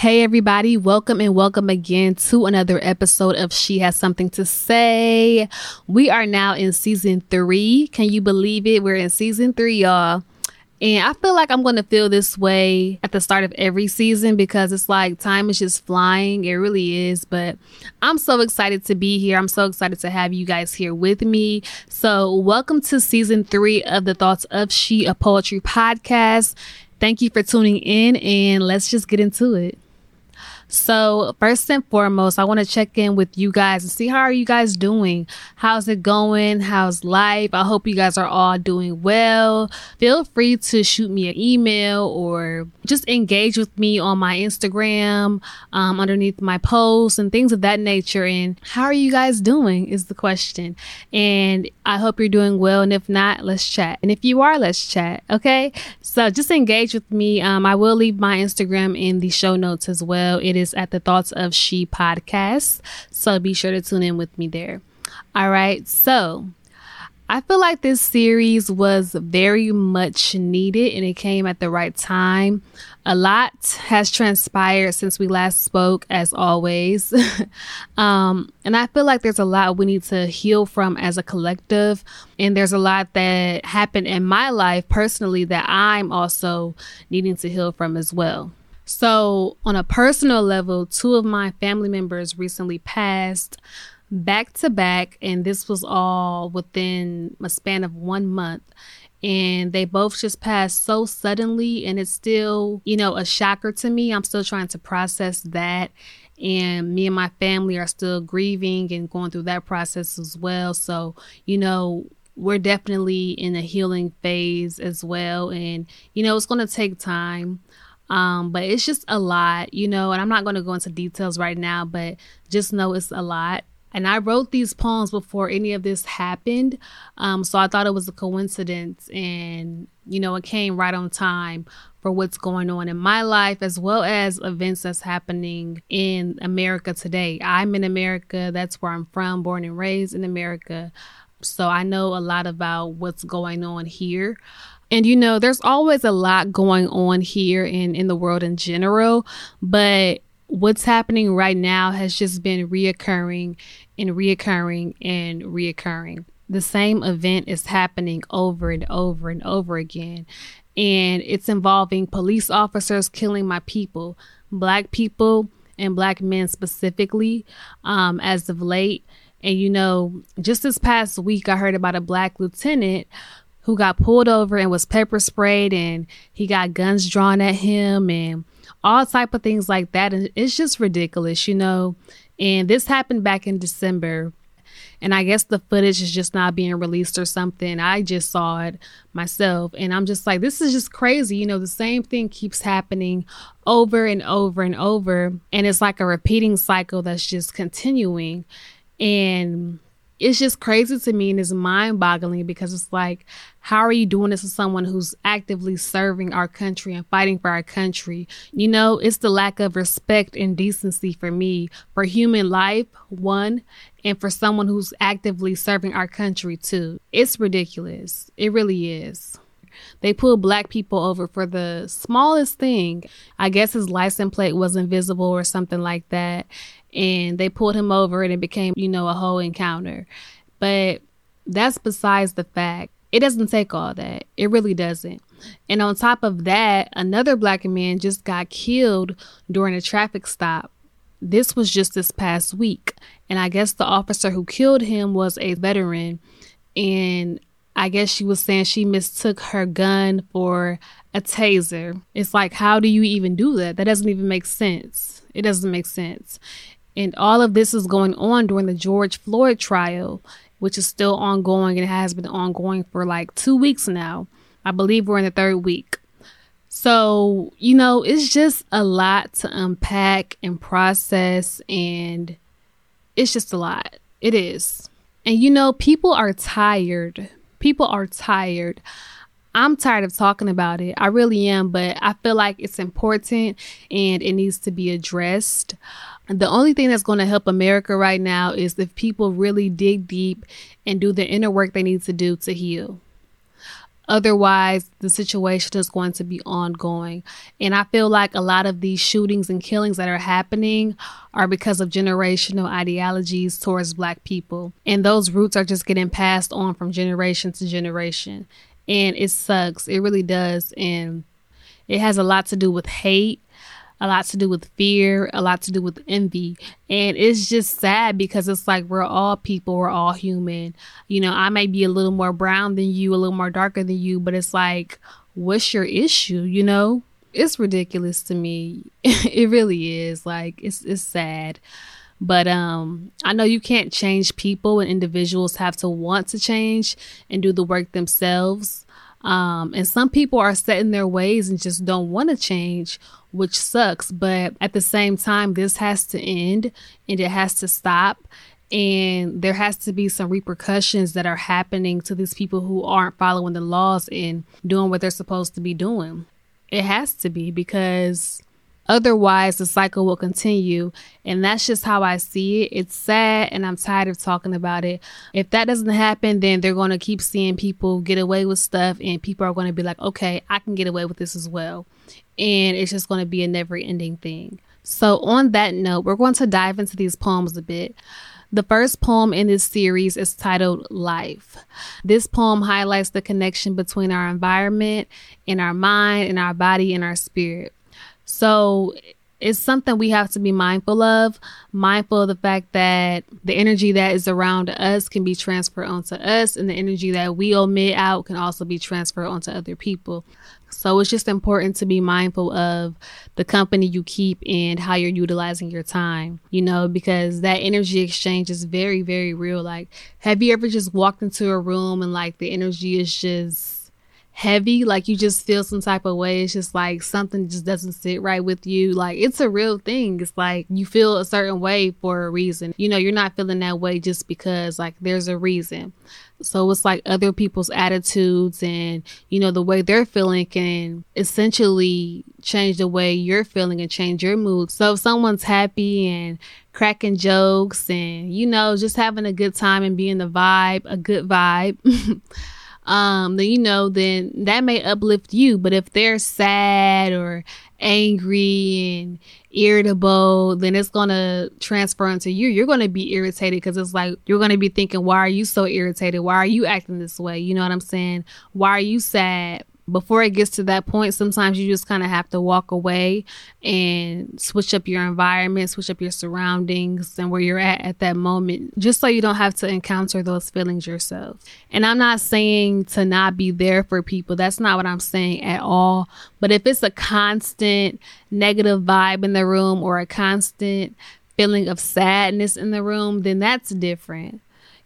Hey, everybody, welcome and welcome again to another episode of She Has Something to Say. We are now in season three. Can you believe it? We're in season three, y'all. And I feel like I'm going to feel this way at the start of every season because it's like time is just flying. It really is. But I'm so excited to be here. I'm so excited to have you guys here with me. So, welcome to season three of the Thoughts of She, a poetry podcast. Thank you for tuning in, and let's just get into it. So, first and foremost, I want to check in with you guys and see how are you guys doing? How's it going? How's life? I hope you guys are all doing well. Feel free to shoot me an email or just engage with me on my Instagram, um, underneath my posts and things of that nature. And how are you guys doing is the question. And I hope you're doing well. And if not, let's chat. And if you are, let's chat. Okay. So just engage with me. Um, I will leave my Instagram in the show notes as well. It is at the Thoughts of She podcast. So be sure to tune in with me there. All right. So I feel like this series was very much needed and it came at the right time. A lot has transpired since we last spoke, as always. um, and I feel like there's a lot we need to heal from as a collective. And there's a lot that happened in my life personally that I'm also needing to heal from as well. So, on a personal level, two of my family members recently passed back to back, and this was all within a span of one month. And they both just passed so suddenly, and it's still, you know, a shocker to me. I'm still trying to process that. And me and my family are still grieving and going through that process as well. So, you know, we're definitely in a healing phase as well. And, you know, it's going to take time. Um, but it's just a lot, you know, and I'm not going to go into details right now, but just know it's a lot. And I wrote these poems before any of this happened. Um, so I thought it was a coincidence. And, you know, it came right on time for what's going on in my life as well as events that's happening in America today. I'm in America. That's where I'm from, born and raised in America. So I know a lot about what's going on here. And you know, there's always a lot going on here and in the world in general, but what's happening right now has just been reoccurring and reoccurring and reoccurring. The same event is happening over and over and over again. And it's involving police officers killing my people, black people and black men specifically, um, as of late. And you know, just this past week, I heard about a black lieutenant who got pulled over and was pepper sprayed and he got guns drawn at him and all type of things like that. And it's just ridiculous you know? And this happened back in december. And i guess the footage is just not being released or something. I just saw it myself. And i'm just like this is just crazy. You know the same thing keeps happening over and over and over. And it's like a repeating cycle that's just continuing. And it's just crazy to me and it's mind boggling because it's like, how are you doing this to someone who's actively serving our country and fighting for our country? You know, it's the lack of respect and decency for me for human life, one, and for someone who's actively serving our country, too. It's ridiculous. It really is. They pulled black people over for the smallest thing. I guess his license plate wasn't visible or something like that and they pulled him over and it became, you know, a whole encounter. But that's besides the fact. It doesn't take all that. It really doesn't. And on top of that, another black man just got killed during a traffic stop. This was just this past week. And I guess the officer who killed him was a veteran. And I guess she was saying she mistook her gun for a taser. It's like, how do you even do that? That doesn't even make sense. It doesn't make sense. And all of this is going on during the George Floyd trial, which is still ongoing and has been ongoing for like two weeks now. I believe we're in the third week. So, you know, it's just a lot to unpack and process, and it's just a lot. It is. And, you know, people are tired. People are tired. I'm tired of talking about it. I really am, but I feel like it's important and it needs to be addressed. The only thing that's going to help America right now is if people really dig deep and do the inner work they need to do to heal. Otherwise, the situation is going to be ongoing. And I feel like a lot of these shootings and killings that are happening are because of generational ideologies towards black people. And those roots are just getting passed on from generation to generation. And it sucks. It really does. And it has a lot to do with hate a lot to do with fear, a lot to do with envy. And it's just sad because it's like we're all people, we're all human. You know, I may be a little more brown than you, a little more darker than you, but it's like, what's your issue? You know? It's ridiculous to me. it really is. Like it's it's sad. But um I know you can't change people and individuals have to want to change and do the work themselves. Um, and some people are set in their ways and just don't want to change, which sucks. But at the same time, this has to end and it has to stop. And there has to be some repercussions that are happening to these people who aren't following the laws and doing what they're supposed to be doing. It has to be because Otherwise, the cycle will continue. And that's just how I see it. It's sad and I'm tired of talking about it. If that doesn't happen, then they're going to keep seeing people get away with stuff and people are going to be like, okay, I can get away with this as well. And it's just going to be a never ending thing. So, on that note, we're going to dive into these poems a bit. The first poem in this series is titled Life. This poem highlights the connection between our environment and our mind and our body and our spirit. So it's something we have to be mindful of, mindful of the fact that the energy that is around us can be transferred onto us, and the energy that we omit out can also be transferred onto other people. So it's just important to be mindful of the company you keep and how you're utilizing your time, you know, because that energy exchange is very, very real. Like, have you ever just walked into a room and like the energy is just heavy, like you just feel some type of way. It's just like something just doesn't sit right with you. Like it's a real thing. It's like you feel a certain way for a reason. You know, you're not feeling that way just because like there's a reason. So it's like other people's attitudes and, you know, the way they're feeling can essentially change the way you're feeling and change your mood. So if someone's happy and cracking jokes and, you know, just having a good time and being the vibe, a good vibe. um, then you know, then that may uplift you. But if they're sad or angry and irritable, then it's gonna transfer into you. You're gonna be irritated because it's like you're gonna be thinking, why are you so irritated? Why are you acting this way? You know what I'm saying? Why are you sad? Before it gets to that point, sometimes you just kind of have to walk away and switch up your environment, switch up your surroundings and where you're at at that moment, just so you don't have to encounter those feelings yourself. And I'm not saying to not be there for people. That's not what I'm saying at all. But if it's a constant negative vibe in the room or a constant feeling of sadness in the room, then that's different.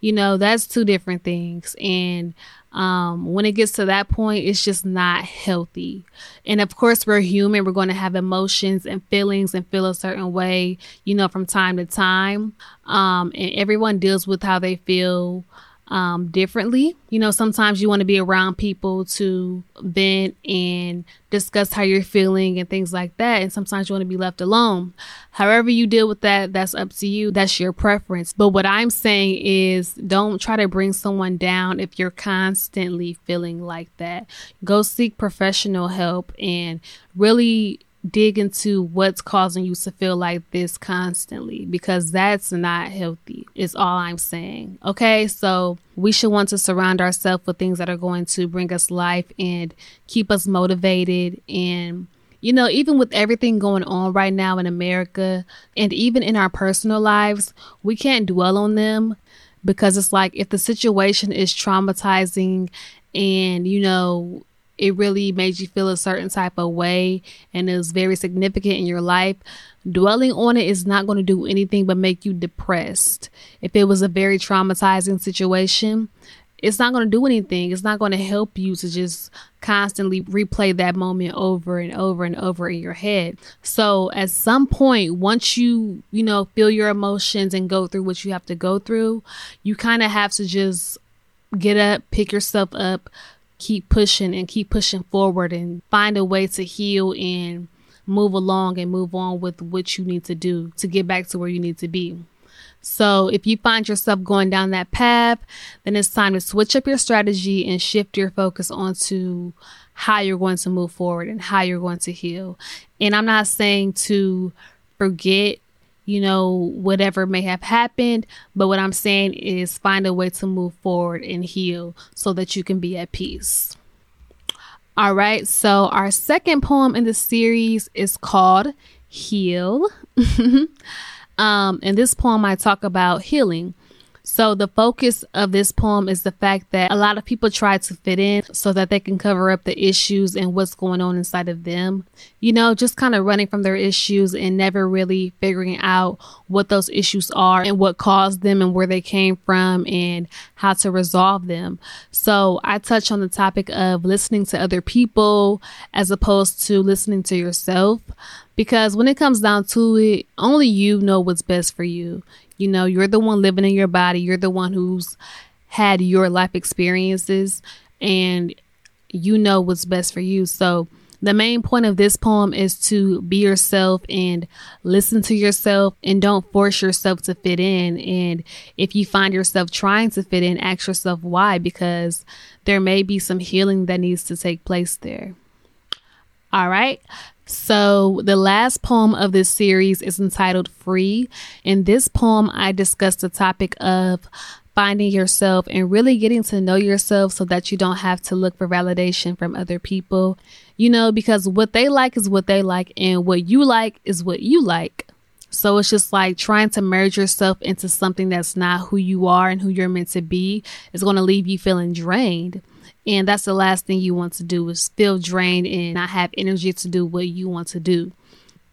You know, that's two different things. And um, when it gets to that point, it's just not healthy. And of course, we're human. We're going to have emotions and feelings and feel a certain way, you know, from time to time. Um, and everyone deals with how they feel um, differently. You know, sometimes you want to be around people to vent and discuss how you're feeling and things like that. And sometimes you want to be left alone. However, you deal with that, that's up to you. That's your preference. But what I'm saying is don't try to bring someone down if you're constantly feeling like that. Go seek professional help and really dig into what's causing you to feel like this constantly because that's not healthy, is all I'm saying. Okay, so we should want to surround ourselves with things that are going to bring us life and keep us motivated. And, you know, even with everything going on right now in America and even in our personal lives, we can't dwell on them because it's like if the situation is traumatizing and, you know, it really made you feel a certain type of way and is very significant in your life, dwelling on it is not going to do anything but make you depressed. If it was a very traumatizing situation, it's not going to do anything. It's not going to help you to just constantly replay that moment over and over and over in your head. So at some point, once you, you know, feel your emotions and go through what you have to go through, you kind of have to just get up, pick yourself up, keep pushing and keep pushing forward and find a way to heal and move along and move on with what you need to do to get back to where you need to be. So, if you find yourself going down that path, then it's time to switch up your strategy and shift your focus onto how you're going to move forward and how you're going to heal. And I'm not saying to forget, you know, whatever may have happened, but what I'm saying is find a way to move forward and heal so that you can be at peace. All right, so our second poem in the series is called Heal. Um, in this poem, I talk about healing. So the focus of this poem is the fact that a lot of people try to fit in so that they can cover up the issues and what's going on inside of them. You know, just kind of running from their issues and never really figuring out what those issues are and what caused them and where they came from and how to resolve them. So I touch on the topic of listening to other people as opposed to listening to yourself. Because when it comes down to it, only you know what's best for you. You know, you're the one living in your body, you're the one who's had your life experiences, and you know what's best for you. So, the main point of this poem is to be yourself and listen to yourself and don't force yourself to fit in. And if you find yourself trying to fit in, ask yourself why, because there may be some healing that needs to take place there. All right. So, the last poem of this series is entitled Free. In this poem, I discuss the topic of finding yourself and really getting to know yourself so that you don't have to look for validation from other people. You know, because what they like is what they like, and what you like is what you like. So it's just like trying to merge yourself into something that's not who you are and who you're meant to be is going to leave you feeling drained. And that's the last thing you want to do is feel drained and not have energy to do what you want to do.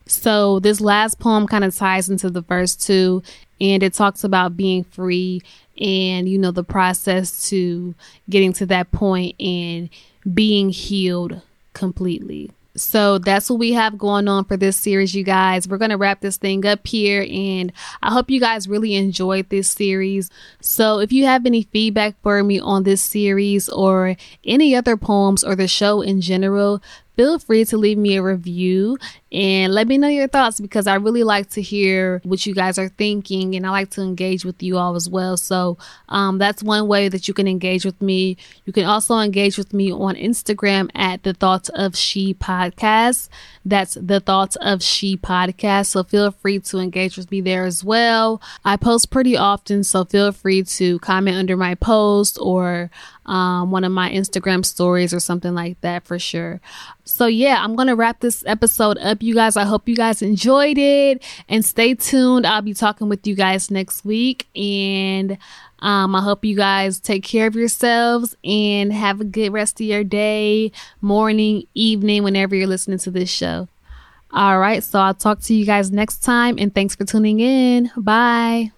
So this last poem kind of ties into the first two and it talks about being free and you know the process to getting to that point and being healed completely. So that's what we have going on for this series, you guys. We're going to wrap this thing up here, and I hope you guys really enjoyed this series. So if you have any feedback for me on this series or any other poems or the show in general, feel free to leave me a review and let me know your thoughts because I really like to hear what you guys are thinking and I like to engage with you all as well. So um, that's one way that you can engage with me. You can also engage with me on Instagram at the Thoughts of She Podcast. That's the Thoughts of She Podcast. So feel free to engage with me there as well. I post pretty often, so feel free to comment under my post or um, one of my Instagram stories or something like that for sure. So, yeah, I'm going to wrap this episode you guys. I hope you guys enjoyed it and stay tuned. I'll be talking with you guys next week. And um, I hope you guys take care of yourselves and have a good rest of your day, morning, evening, whenever you're listening to this show. All right. So, I'll talk to you guys next time. And thanks for tuning in. Bye.